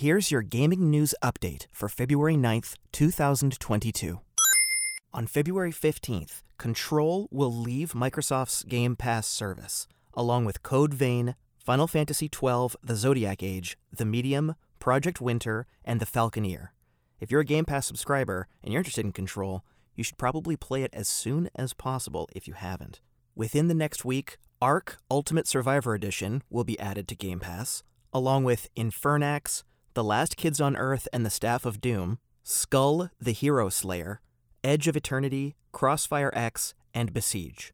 Here's your gaming news update for February 9th, 2022. On February 15th, Control will leave Microsoft's Game Pass service, along with Code Vein, Final Fantasy XII The Zodiac Age, The Medium, Project Winter, and The Falconeer. If you're a Game Pass subscriber and you're interested in Control, you should probably play it as soon as possible if you haven't. Within the next week, Ark Ultimate Survivor Edition will be added to Game Pass, along with Infernax, The Last Kids on Earth and the Staff of Doom, Skul the Hero Slayer, Edge of Eternity, Crossfire X, and Besiege.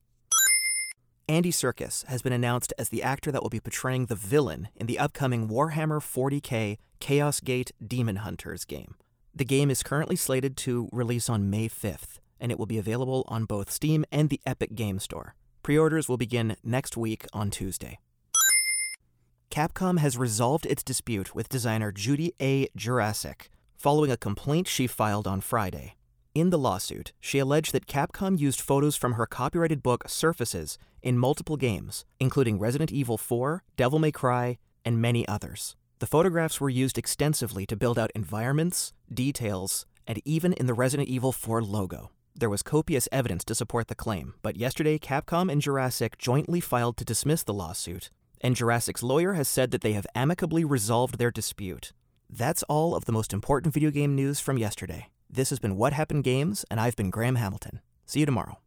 Andy Serkis has been announced as the actor that will be portraying the villain in the upcoming Warhammer 40k Chaos Gate Demon Hunters game. The game is currently slated to release on May 5th, and it will be available on both Steam and the Epic Game Store. Pre orders will begin next week on Tuesday. Capcom has resolved its dispute with designer Judy A. Juracek following a complaint she filed on Friday. In the lawsuit, she alleged that Capcom used photos from her copyrighted book Surfaces in multiple games, including Resident Evil 4, Devil May Cry, and many others. The photographs were used extensively to build out environments, details, and even in the Resident Evil 4 logo. There was copious evidence to support the claim, but yesterday Capcom and Juracek jointly filed to dismiss the lawsuit, and Juracek's lawyer has said that they have amicably resolved their dispute. That's all of the most important video game news from yesterday. This has been What Happened Games, and I've been Graham Hamilton. See you tomorrow.